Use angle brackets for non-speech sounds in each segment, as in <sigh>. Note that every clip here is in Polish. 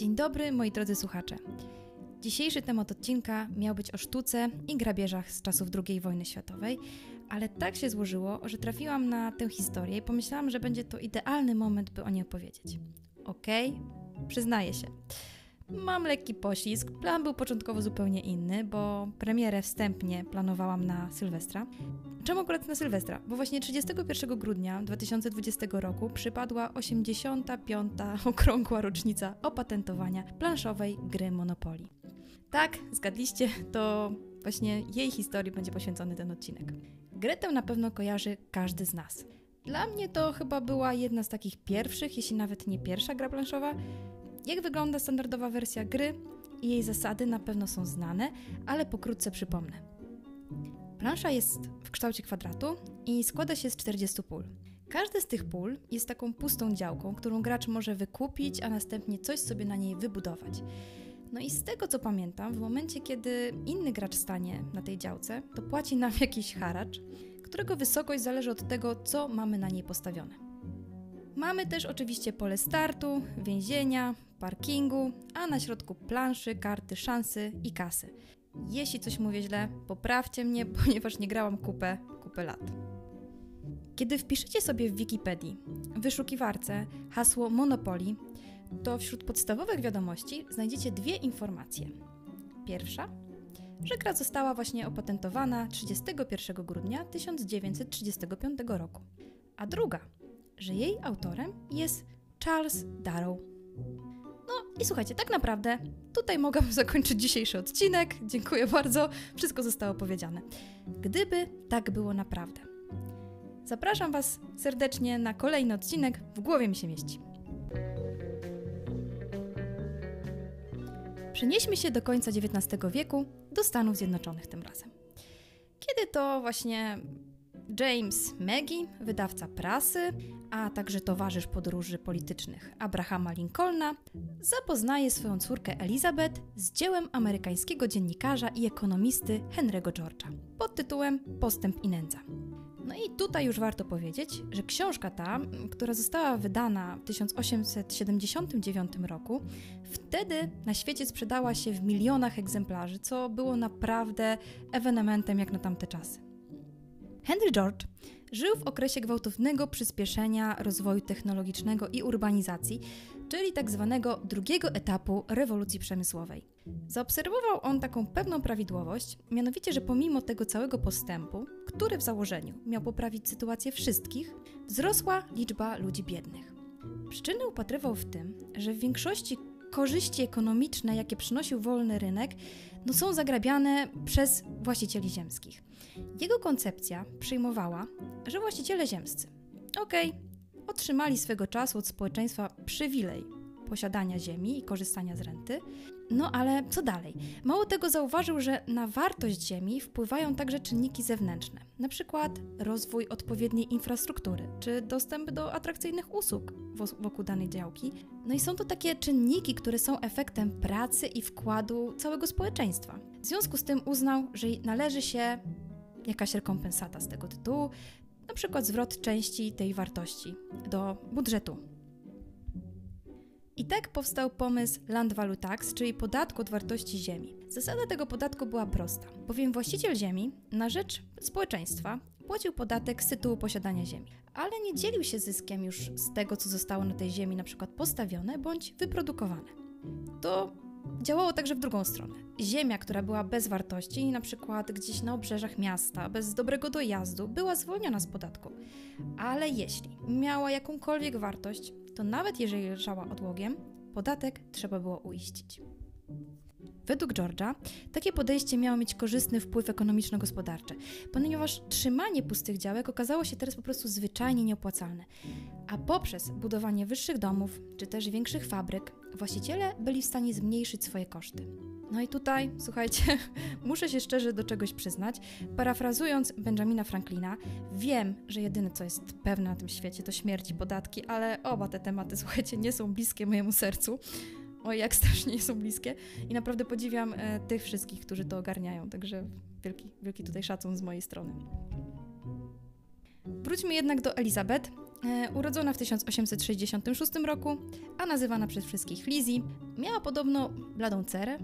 Dzień dobry, moi drodzy słuchacze. Dzisiejszy temat odcinka miał być o sztuce i grabieżach z czasów II wojny światowej, ale tak się złożyło, że trafiłam na tę historię i pomyślałam, że będzie to idealny moment, by o niej opowiedzieć. Okej, okay? przyznaję się. Mam lekki poślizg. Plan był początkowo zupełnie inny, bo premierę wstępnie planowałam na Sylwestra. Czemu akurat na Sylwestra? Bo właśnie 31 grudnia 2020 roku przypadła 85. <laughs> okrągła rocznica opatentowania planszowej gry Monopoly. Tak, zgadliście, to właśnie jej historii będzie poświęcony ten odcinek. Grę tę na pewno kojarzy każdy z nas. Dla mnie to chyba była jedna z takich pierwszych, jeśli nawet nie pierwsza gra planszowa. Jak wygląda standardowa wersja gry i jej zasady na pewno są znane, ale pokrótce przypomnę. Plansza jest w kształcie kwadratu i składa się z 40 pól. Każdy z tych pól jest taką pustą działką, którą gracz może wykupić, a następnie coś sobie na niej wybudować. No i z tego co pamiętam, w momencie kiedy inny gracz stanie na tej działce, to płaci nam <laughs> jakiś haracz, którego wysokość zależy od tego, co mamy na niej postawione. Mamy też oczywiście pole startu, więzienia, parkingu, a na środku planszy, karty, szansy i kasy. Jeśli coś mówię źle, poprawcie mnie, <laughs> ponieważ nie grałam kupę, kupę lat. Kiedy wpiszecie sobie w Wikipedii, w wyszukiwarce hasło Monopoly, to wśród podstawowych wiadomości znajdziecie dwie informacje. Pierwsza, że gra została właśnie opatentowana 31 grudnia 1935 roku, a druga, że jej autorem jest Charles Darrow. No i słuchajcie, tak naprawdę tutaj mogę <laughs> zakończyć dzisiejszy odcinek. Dziękuję bardzo, wszystko zostało powiedziane. Gdyby tak było naprawdę. Zapraszam Was serdecznie na kolejny odcinek W głowie mi się mieści. Przenieśmy się do końca XIX wieku, do Stanów Zjednoczonych tym razem. Kiedy to właśnie James Maggie, wydawca prasy, a także towarzysz podróży politycznych Abrahama Lincolna, zapoznaje swoją córkę Elizabeth z dziełem amerykańskiego dziennikarza i ekonomisty Henry'ego George'a pod tytułem Postęp i nędza. No i tutaj już warto powiedzieć, że książka ta, która została wydana w 1879 roku, wtedy na świecie sprzedała się w milionach egzemplarzy, co było naprawdę ewenementem jak na tamte czasy. Henry George żył w okresie gwałtownego przyspieszenia rozwoju technologicznego i urbanizacji, czyli tak zwanego drugiego etapu rewolucji przemysłowej. Zaobserwował on taką pewną prawidłowość, mianowicie, że pomimo tego całego postępu, który w założeniu miał poprawić sytuację wszystkich, wzrosła liczba ludzi biednych. Przyczyny upatrywał w tym, że w większości korzyści ekonomiczne, jakie przynosił wolny rynek, no są zagrabiane przez właścicieli ziemskich. Jego koncepcja przyjmowała, że właściciele ziemscy, okej, okay, otrzymali swego czasu od społeczeństwa przywilej posiadania ziemi i korzystania z renty. No ale co dalej? Mało tego zauważył, że na wartość ziemi wpływają także czynniki zewnętrzne, przykład rozwój odpowiedniej infrastruktury czy dostęp do atrakcyjnych usług wokół danej działki. No i są to takie czynniki, które są efektem pracy i wkładu całego społeczeństwa. W związku z tym uznał, że należy się jakaś rekompensata z tego tytułu, na przykład zwrot części tej wartości do budżetu i tak powstał pomysł Land Value Tax, czyli podatku od wartości ziemi. Zasada tego podatku była prosta, bowiem właściciel ziemi na rzecz społeczeństwa płacił podatek z tytułu posiadania ziemi, ale nie dzielił się zyskiem już z tego, co zostało na tej ziemi na przykład postawione bądź wyprodukowane. To działało także w drugą stronę. Ziemia, która była bez wartości, na przykład gdzieś na obrzeżach miasta, bez dobrego dojazdu, była zwolniona z podatku. Ale jeśli miała jakąkolwiek wartość, to nawet jeżeli leżała odłogiem, podatek trzeba było uiścić. Według George'a takie podejście miało mieć korzystny wpływ ekonomiczno-gospodarczy, ponieważ trzymanie pustych działek okazało się teraz po prostu zwyczajnie nieopłacalne. A poprzez budowanie wyższych domów czy też większych fabryk, właściciele byli w stanie zmniejszyć swoje koszty. No i tutaj, słuchajcie, <laughs> muszę się szczerze do czegoś przyznać. Parafrazując Benjamina Franklina, wiem, że jedyne co jest pewne na tym świecie to śmierć i podatki, ale oba te tematy, <laughs> słuchajcie, nie są bliskie mojemu sercu. Oj, jak strasznie nie są bliskie. I naprawdę podziwiam e, tych wszystkich, którzy to ogarniają. Także wielki, wielki tutaj szacun z mojej strony. Wróćmy jednak do Elizabeth urodzona w 1866 roku, a nazywana przez wszystkich Lizzie, miała podobno bladą cerę,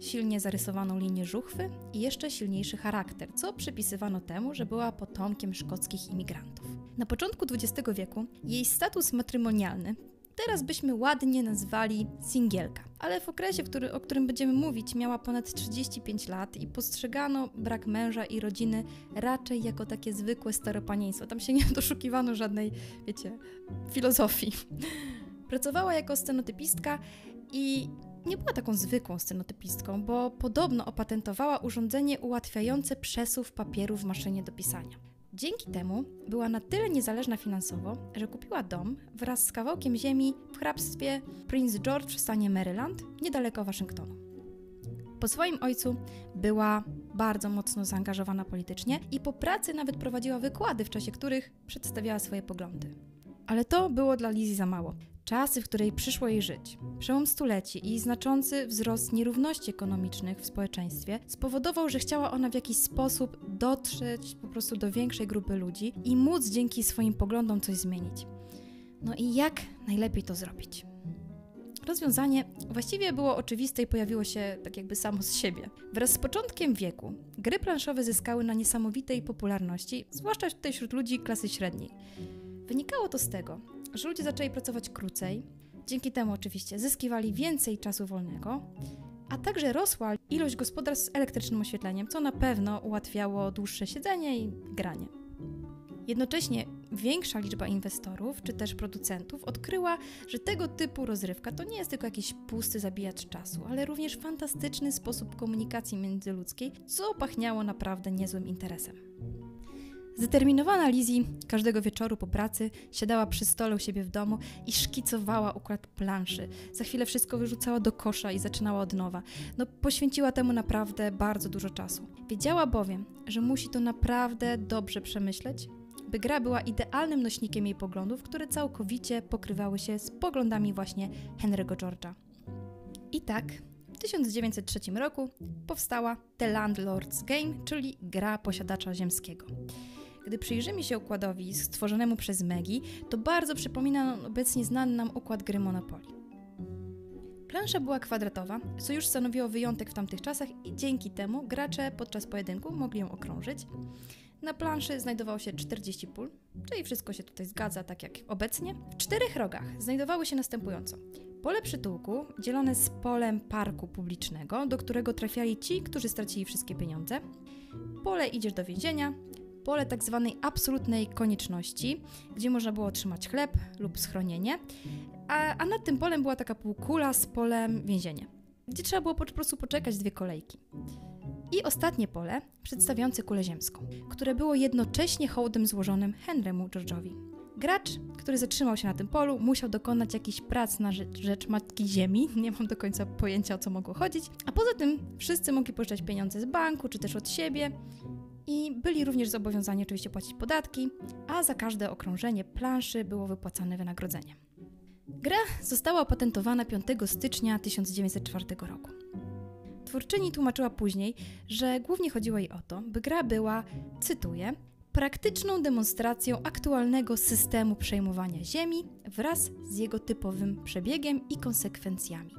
silnie zarysowaną linię żuchwy i jeszcze silniejszy charakter, co przypisywano temu, że była potomkiem szkockich imigrantów. Na początku XX wieku jej status matrymonialny teraz byśmy ładnie nazwali singielka. Ale w okresie, który, o którym będziemy mówić, miała ponad 35 lat i postrzegano brak męża i rodziny raczej jako takie zwykłe staropanieństwo. Tam się nie <laughs> doszukiwano żadnej, wiecie, filozofii. Pracowała jako scenotypistka i nie była taką zwykłą scenotypistką, bo podobno opatentowała urządzenie ułatwiające przesuw papieru w maszynie do pisania. Dzięki temu była na tyle niezależna finansowo, że kupiła dom wraz z kawałkiem ziemi w hrabstwie Prince George w stanie Maryland, niedaleko Waszyngtonu. Po swoim ojcu była bardzo mocno zaangażowana politycznie i po pracy nawet prowadziła wykłady, w czasie których przedstawiała swoje poglądy. Ale to było dla Lizzie za mało. Czasy, w której przyszło jej żyć, przełom stuleci i znaczący wzrost nierówności ekonomicznych w społeczeństwie spowodował, że chciała ona w jakiś sposób dotrzeć po prostu do większej grupy ludzi i móc dzięki swoim poglądom coś zmienić. No i jak najlepiej to zrobić? Rozwiązanie właściwie było oczywiste i pojawiło się tak jakby samo z siebie. Wraz z początkiem wieku gry planszowe zyskały na niesamowitej popularności, zwłaszcza tutaj wśród ludzi klasy średniej. Wynikało to z tego, że ludzie zaczęli pracować krócej, dzięki temu oczywiście zyskiwali więcej czasu wolnego, a także rosła ilość gospodarstw z elektrycznym oświetleniem, co na pewno ułatwiało dłuższe siedzenie i granie. Jednocześnie większa liczba inwestorów czy też producentów odkryła, że tego typu rozrywka to nie jest tylko jakiś pusty zabijacz czasu, ale również fantastyczny sposób komunikacji międzyludzkiej, co pachniało naprawdę niezłym interesem. Zdeterminowana Lizzie każdego wieczoru po pracy siadała przy stole u siebie w domu i szkicowała układ planszy. Za chwilę wszystko wyrzucała do kosza i zaczynała od nowa. No, poświęciła temu naprawdę bardzo dużo czasu. Wiedziała bowiem, że musi to naprawdę dobrze przemyśleć, by gra była idealnym nośnikiem jej poglądów, które całkowicie pokrywały się z poglądami właśnie Henry'ego George'a. I tak w 1903 roku powstała The Landlord's Game, czyli gra posiadacza ziemskiego. Gdy przyjrzymy się układowi stworzonemu przez Megi, to bardzo przypomina on obecnie znany nam układ gry Monopoly. Plansza była kwadratowa, co już stanowiło wyjątek w tamtych czasach i dzięki temu gracze podczas pojedynku mogli ją okrążyć. Na planszy znajdowało się 40 pól, czyli wszystko się tutaj zgadza tak jak obecnie. W czterech rogach znajdowały się następująco. Pole przytułku, dzielone z polem parku publicznego, do którego trafiali ci, którzy stracili wszystkie pieniądze. Pole idziesz do więzienia, pole tak zwanej absolutnej konieczności, gdzie można było otrzymać chleb lub schronienie, a, a nad tym polem była taka półkula z polem więzienia, gdzie trzeba było po prostu poczekać dwie kolejki. I ostatnie pole, przedstawiające kulę ziemską, które było jednocześnie hołdem złożonym Henrymu George'owi. Gracz, który zatrzymał się na tym polu, musiał dokonać jakichś prac na rzecz, rzecz Matki Ziemi. <laughs> Nie mam do końca pojęcia o co mogło chodzić. A poza tym wszyscy mogli pożyczać pieniądze z banku czy też od siebie i byli również zobowiązani oczywiście płacić podatki, a za każde okrążenie planszy było wypłacane wynagrodzenie. Gra została opatentowana 5 stycznia 1904 roku. Twórczyni tłumaczyła później, że głównie chodziło jej o to, by gra była, cytuję, praktyczną demonstracją aktualnego systemu przejmowania Ziemi wraz z jego typowym przebiegiem i konsekwencjami.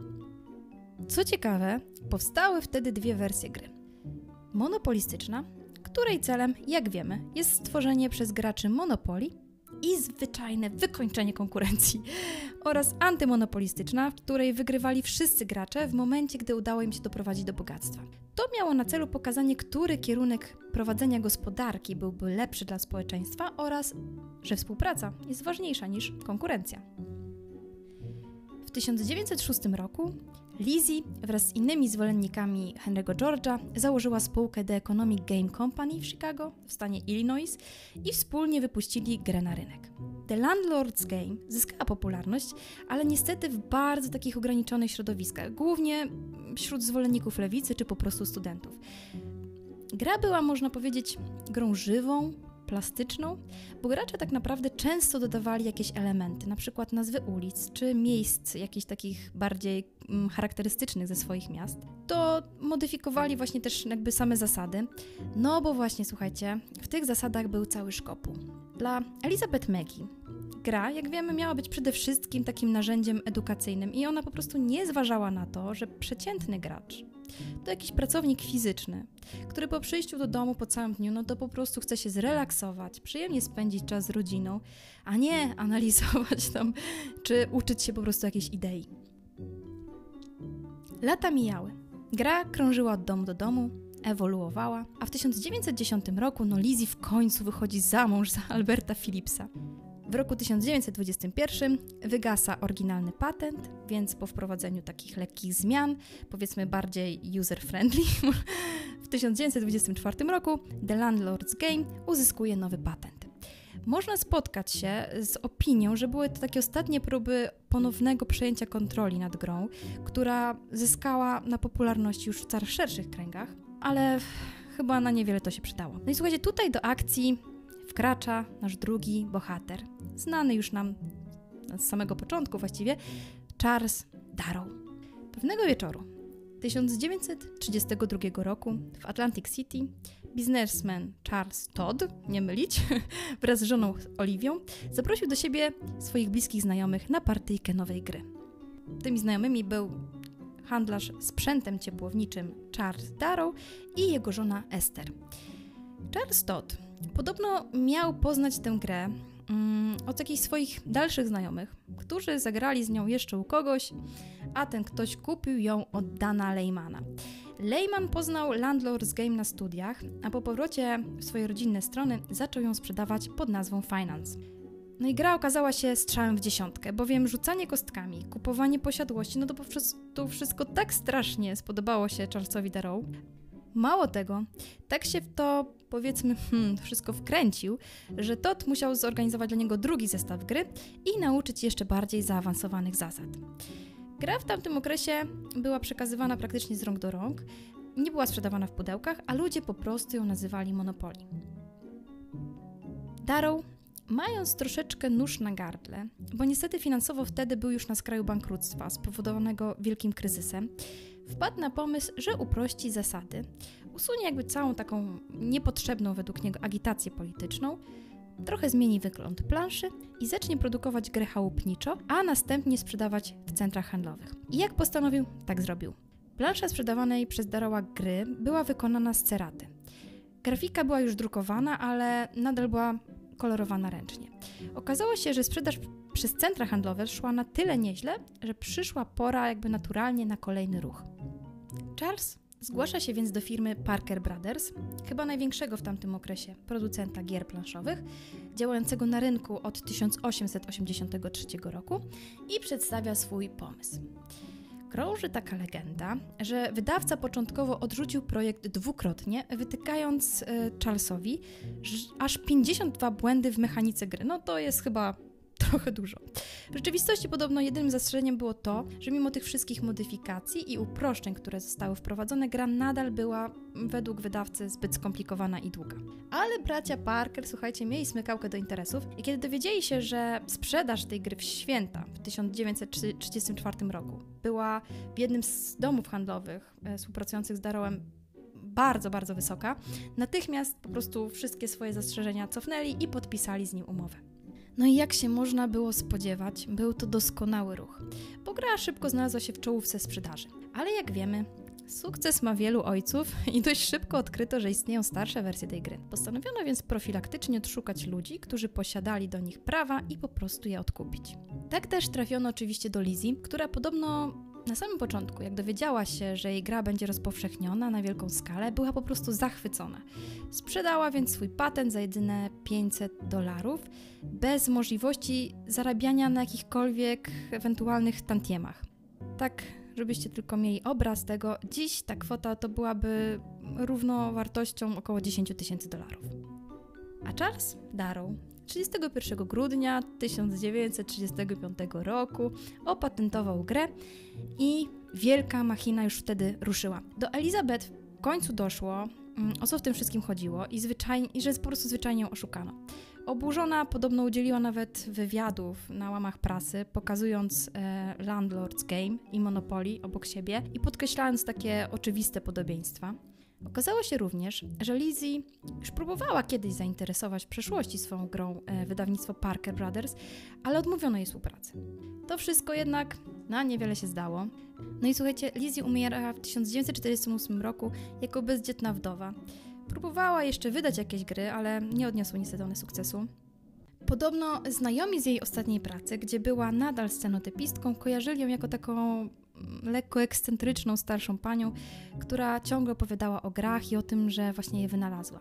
Co ciekawe, powstały wtedy dwie wersje gry. Monopolistyczna, której celem, jak wiemy, jest stworzenie przez graczy monopoli i zwyczajne wykończenie konkurencji, <laughs> oraz antymonopolistyczna, w której wygrywali wszyscy gracze w momencie, gdy udało im się doprowadzić do bogactwa. To miało na celu pokazanie, który kierunek prowadzenia gospodarki byłby lepszy dla społeczeństwa oraz, że współpraca jest ważniejsza niż konkurencja. W 1906 roku Lizzie wraz z innymi zwolennikami Henry'ego George'a założyła spółkę The Economic Game Company w Chicago, w stanie Illinois i wspólnie wypuścili grę na rynek. The Landlord's Game zyskała popularność, ale niestety w bardzo takich ograniczonych środowiskach, głównie wśród zwolenników lewicy czy po prostu studentów. Gra była, można powiedzieć, grą żywą, plastyczną, bo gracze tak naprawdę często dodawali jakieś elementy, na przykład nazwy ulic czy miejsc jakichś takich bardziej mm, charakterystycznych ze swoich miast. To modyfikowali właśnie też jakby same zasady, no bo właśnie słuchajcie, w tych zasadach był cały szkopuł. Dla Elizabeth Maggie gra, jak wiemy, miała być przede wszystkim takim narzędziem edukacyjnym i ona po prostu nie zważała na to, że przeciętny gracz to jakiś pracownik fizyczny, który po przyjściu do domu po całym dniu, no to po prostu chce się zrelaksować, przyjemnie spędzić czas z rodziną, a nie analizować tam, czy uczyć się po prostu jakiejś idei. Lata mijały. Gra krążyła od domu do domu, ewoluowała, a w 1910 roku no Lizzie w końcu wychodzi za mąż za Alberta Philipsa. W roku 1921 wygasa oryginalny patent, więc po wprowadzeniu takich lekkich zmian, powiedzmy bardziej user-friendly, <laughs> w 1924 roku The Landlord's Game uzyskuje nowy patent. Można spotkać się z opinią, że były to takie ostatnie próby ponownego przejęcia kontroli nad grą, która zyskała na popularności już w coraz szerszych kręgach, ale chyba na niewiele to się przydało. No i słuchajcie, tutaj do akcji wkracza nasz drugi bohater, znany już nam z samego początku właściwie, Charles Darrow. Pewnego wieczoru 1932 roku w Atlantic City biznesmen Charles Todd, nie mylić, <laughs> wraz z żoną Oliwią, zaprosił do siebie swoich bliskich znajomych na partyjkę nowej gry. Tymi znajomymi był handlarz sprzętem ciepłowniczym Charles Darrow i jego żona Esther. Charles Todd podobno miał poznać tę grę od jakichś swoich dalszych znajomych, którzy zagrali z nią jeszcze u kogoś, a ten ktoś kupił ją od Dana Leymana. Lehman poznał Landlord's Game na studiach, a po powrocie w swoje rodzinne strony zaczął ją sprzedawać pod nazwą Finance. No i gra okazała się strzałem w dziesiątkę, bowiem rzucanie kostkami, kupowanie posiadłości, no to po prostu wszystko tak strasznie spodobało się Charlesowi Darrow. Mało tego, tak się w to, powiedzmy, <laughs> hmm, wszystko wkręcił, że Todd musiał zorganizować dla niego drugi zestaw gry i nauczyć jeszcze bardziej zaawansowanych zasad. Gra w tamtym okresie była przekazywana praktycznie z rąk do rąk, nie była sprzedawana w pudełkach, a ludzie po prostu ją nazywali Monopoly. Darrow Mając troszeczkę nóż na gardle, bo niestety finansowo wtedy był już na skraju bankructwa spowodowanego wielkim kryzysem, wpadł na pomysł, że uprości zasady, usunie jakby całą taką niepotrzebną według niego agitację polityczną, trochę zmieni wygląd planszy i zacznie produkować grę chałupniczo, a następnie sprzedawać w centrach handlowych. I jak postanowił, tak zrobił. Plansza sprzedawanej przez Daroła gry była wykonana z ceraty. Grafika była już drukowana, ale nadal była kolorowana ręcznie. Okazało się, że sprzedaż przez centra handlowe szła na tyle nieźle, że przyszła pora jakby naturalnie na kolejny ruch. Charles zgłasza się więc do firmy Parker Brothers, chyba największego w tamtym okresie producenta gier planszowych, działającego na rynku od 1883 roku i przedstawia swój pomysł. Krąży taka legenda, że wydawca początkowo odrzucił projekt dwukrotnie, wytykając y, Charlesowi aż 52 błędy w mechanice gry. No to jest chyba trochę dużo. W rzeczywistości podobno jedynym zastrzeżeniem było to, że mimo tych wszystkich modyfikacji i uproszczeń, które zostały wprowadzone, gra nadal była według wydawcy zbyt skomplikowana i długa. Ale bracia Parker, słuchajcie, mieli smykałkę do interesów i kiedy dowiedzieli się, że sprzedaż tej gry w święta w 1934 roku była w jednym z domów handlowych e, współpracujących z Darrowem bardzo, bardzo wysoka, natychmiast po prostu wszystkie swoje zastrzeżenia cofnęli i podpisali z nim umowę. No i jak się można było spodziewać, był to doskonały ruch, bo gra szybko znalazła się w czołówce sprzedaży. Ale jak wiemy, Sukces ma wielu ojców i dość szybko odkryto, że istnieją starsze wersje tej gry. Postanowiono więc profilaktycznie odszukać ludzi, którzy posiadali do nich prawa i po prostu je odkupić. Tak też trafiono oczywiście do Lizzie, która podobno na samym początku, jak dowiedziała się, że jej gra będzie rozpowszechniona na wielką skalę, była po prostu zachwycona. Sprzedała więc swój patent za jedyne 500 dolarów, bez możliwości zarabiania na jakichkolwiek ewentualnych tantiemach. Tak, żebyście tylko mieli obraz tego, dziś ta kwota to byłaby równowartością około 10 tysięcy dolarów. A Charles Darrow 31 grudnia 1935 roku opatentował grę i wielka machina już wtedy ruszyła. Do Elizabeth w końcu doszło, mm, o co w tym wszystkim chodziło i, i że po prostu zwyczajnie ją oszukano. Oburzona podobno udzieliła nawet wywiadów na łamach prasy, pokazując e, Landlord's Game i Monopoly obok siebie i podkreślając takie oczywiste podobieństwa. Okazało się również, że Lizzie już próbowała kiedyś zainteresować w przeszłości swoją grą e, wydawnictwo Parker Brothers, ale odmówiono jej współpracy. To wszystko jednak na niewiele się zdało. No i słuchajcie, Lizzie umiera w 1948 roku jako bezdzietna wdowa. Próbowała jeszcze wydać jakieś gry, ale nie odniosły niestety one sukcesu. Podobno znajomi z jej ostatniej pracy, gdzie była nadal scenotypistką, kojarzyli ją jako taką lekko ekscentryczną starszą panią, która ciągle opowiadała o grach i o tym, że właśnie je wynalazła.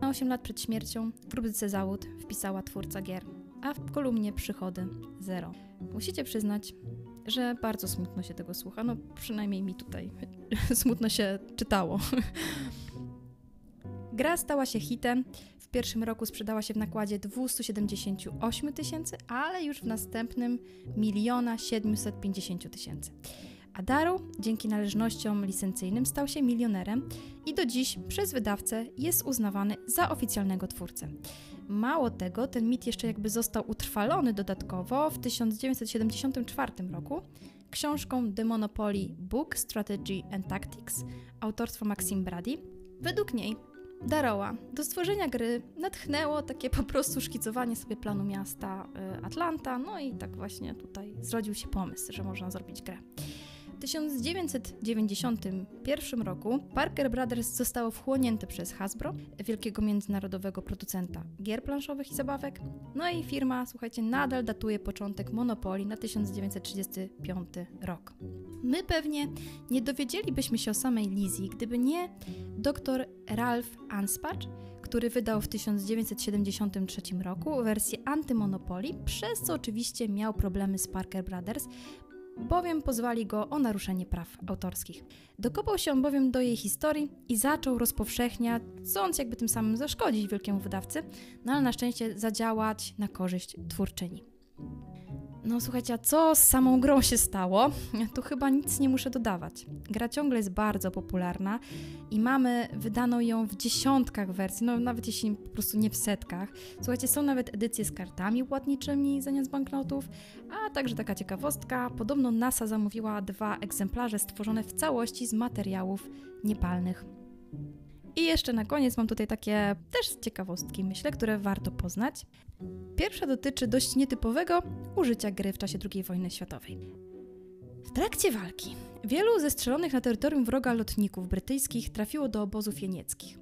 Na 8 lat przed śmiercią w rubryce zawód wpisała twórca gier, a w kolumnie przychody zero. Musicie przyznać, że bardzo smutno się tego słucha, no przynajmniej mi tutaj <laughs> smutno się czytało. <laughs> Gra stała się hitem. W pierwszym roku sprzedała się w nakładzie 278 tysięcy, ale już w następnym 1 750 tysięcy. A Daru dzięki należnościom licencyjnym stał się milionerem i do dziś przez wydawcę jest uznawany za oficjalnego twórcę. Mało tego, ten mit jeszcze jakby został utrwalony dodatkowo w 1974 roku książką The Monopoly Book Strategy and Tactics autorstwa Maxim Brady. Według niej Daroła do stworzenia gry natchnęło takie po prostu szkicowanie sobie planu miasta y, Atlanta, no i tak właśnie tutaj zrodził się pomysł, że można zrobić grę. 1991 roku Parker Brothers zostało wchłonięte przez Hasbro, wielkiego międzynarodowego producenta gier planszowych i zabawek. No i firma, słuchajcie, nadal datuje początek Monopoly na 1935 rok. My pewnie nie dowiedzielibyśmy się o samej Lizzie, gdyby nie dr Ralph Anspach, który wydał w 1973 roku wersję antymonopolii, przez co oczywiście miał problemy z Parker Brothers, bowiem pozwali go o naruszenie praw autorskich. Dokopał się on bowiem do jej historii i zaczął rozpowszechniać, chcąc jakby tym samym zaszkodzić wielkiemu wydawcy, no ale na szczęście zadziałać na korzyść twórczyni. No słuchajcie, a co z samą grą się stało? Tu chyba nic nie muszę dodawać. Gra ciągle jest bardzo popularna i mamy wydaną ją w dziesiątkach wersji, no nawet jeśli po prostu nie w setkach. Słuchajcie, są nawet edycje z kartami płatniczymi zamiast banknotów, a także taka ciekawostka, podobno NASA zamówiła dwa egzemplarze stworzone w całości z materiałów niepalnych. I jeszcze na koniec mam tutaj takie też ciekawostki, myślę, które warto poznać. Pierwsza dotyczy dość nietypowego użycia gry w czasie II wojny światowej. W trakcie walki wielu zestrzelonych na terytorium wroga lotników brytyjskich trafiło do obozów jenieckich.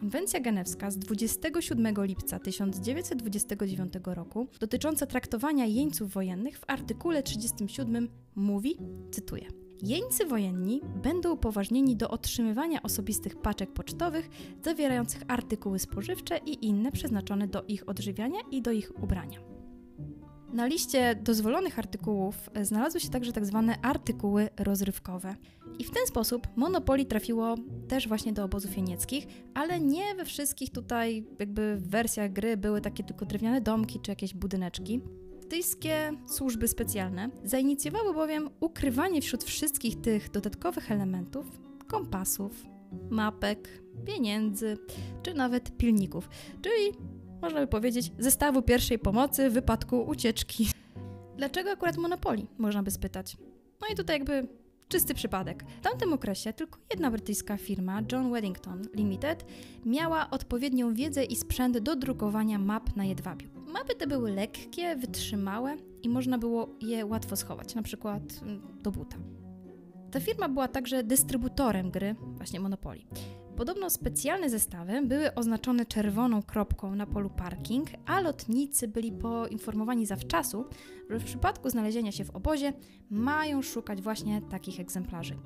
Konwencja genewska z 27 lipca 1929 roku dotycząca traktowania jeńców wojennych w artykule 37 mówi, cytuję: Jeńcy wojenni będą upoważnieni do otrzymywania osobistych paczek pocztowych zawierających artykuły spożywcze i inne przeznaczone do ich odżywiania i do ich ubrania. Na liście dozwolonych artykułów znalazły się także. Tak artykuły rozrywkowe. I w ten sposób Monopoly trafiło też właśnie do obozów jenieckich, ale nie we wszystkich tutaj jakby wersjach gry były takie tylko drewniane domki czy jakieś budyneczki. Brytyjskie służby specjalne zainicjowały bowiem ukrywanie wśród wszystkich tych dodatkowych elementów kompasów, mapek, pieniędzy czy nawet pilników, czyli można by powiedzieć zestawu pierwszej pomocy w wypadku ucieczki. Dlaczego akurat Monopoly, można by spytać. No i tutaj jakby czysty przypadek. W tamtym okresie tylko jedna brytyjska firma, John Weddington Limited, miała odpowiednią wiedzę i sprzęt do drukowania map na jedwabiu. Mapy te były lekkie, wytrzymałe i można było je łatwo schować, na przykład mm, do buta. Ta firma była także dystrybutorem gry, właśnie Monopoly. Podobno specjalne zestawy były oznaczone czerwoną kropką na polu parking, a lotnicy byli poinformowani zawczasu, że w przypadku znalezienia się w obozie mają szukać właśnie takich egzemplarzy.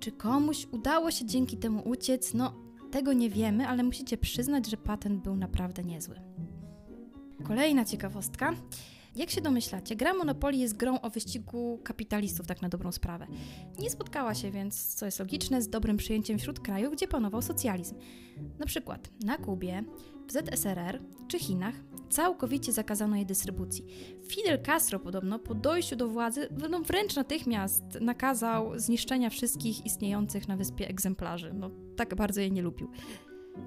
Czy komuś udało się dzięki temu uciec? No, tego nie wiemy, ale musicie przyznać, że patent był naprawdę niezły. Kolejna ciekawostka. Jak się domyślacie, gra Monopoly jest grą o wyścigu kapitalistów, tak na dobrą sprawę. Nie spotkała się więc, co jest logiczne, z dobrym przyjęciem wśród krajów, gdzie panował socjalizm. Na przykład na Kubie, w ZSRR czy Chinach całkowicie zakazano jej dystrybucji. Fidel Castro podobno po dojściu do władzy no wręcz natychmiast nakazał zniszczenia wszystkich istniejących na wyspie egzemplarzy. No tak bardzo jej nie lubił.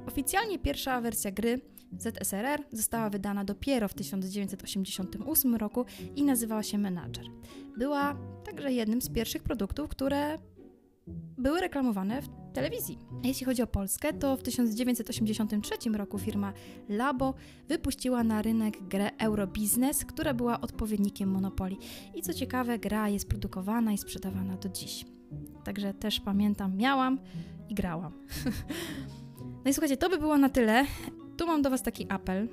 Oficjalnie pierwsza wersja gry ZSRR została wydana dopiero w 1988 roku i nazywała się Manager. Była także jednym z pierwszych produktów, które były reklamowane w telewizji. Jeśli chodzi o Polskę, to w 1983 roku firma Labo wypuściła na rynek grę Eurobiznes, która była odpowiednikiem Monopoly. I co ciekawe, gra jest produkowana i sprzedawana do dziś. Także też pamiętam, miałam i grałam. <laughs> no i słuchajcie, to by było na tyle. Tu mam do Was taki apel.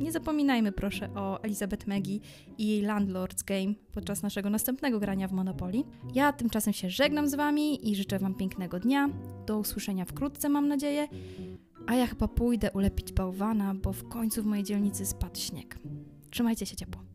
Nie zapominajmy proszę o Elizabeth Maggie i jej Landlord's Game podczas naszego następnego grania w Monopoly. Ja tymczasem się żegnam z Wami i życzę Wam pięknego dnia. Do usłyszenia wkrótce, mam nadzieję. A ja chyba pójdę ulepić bałwana, bo w końcu w mojej dzielnicy spadł śnieg. Trzymajcie się ciepło.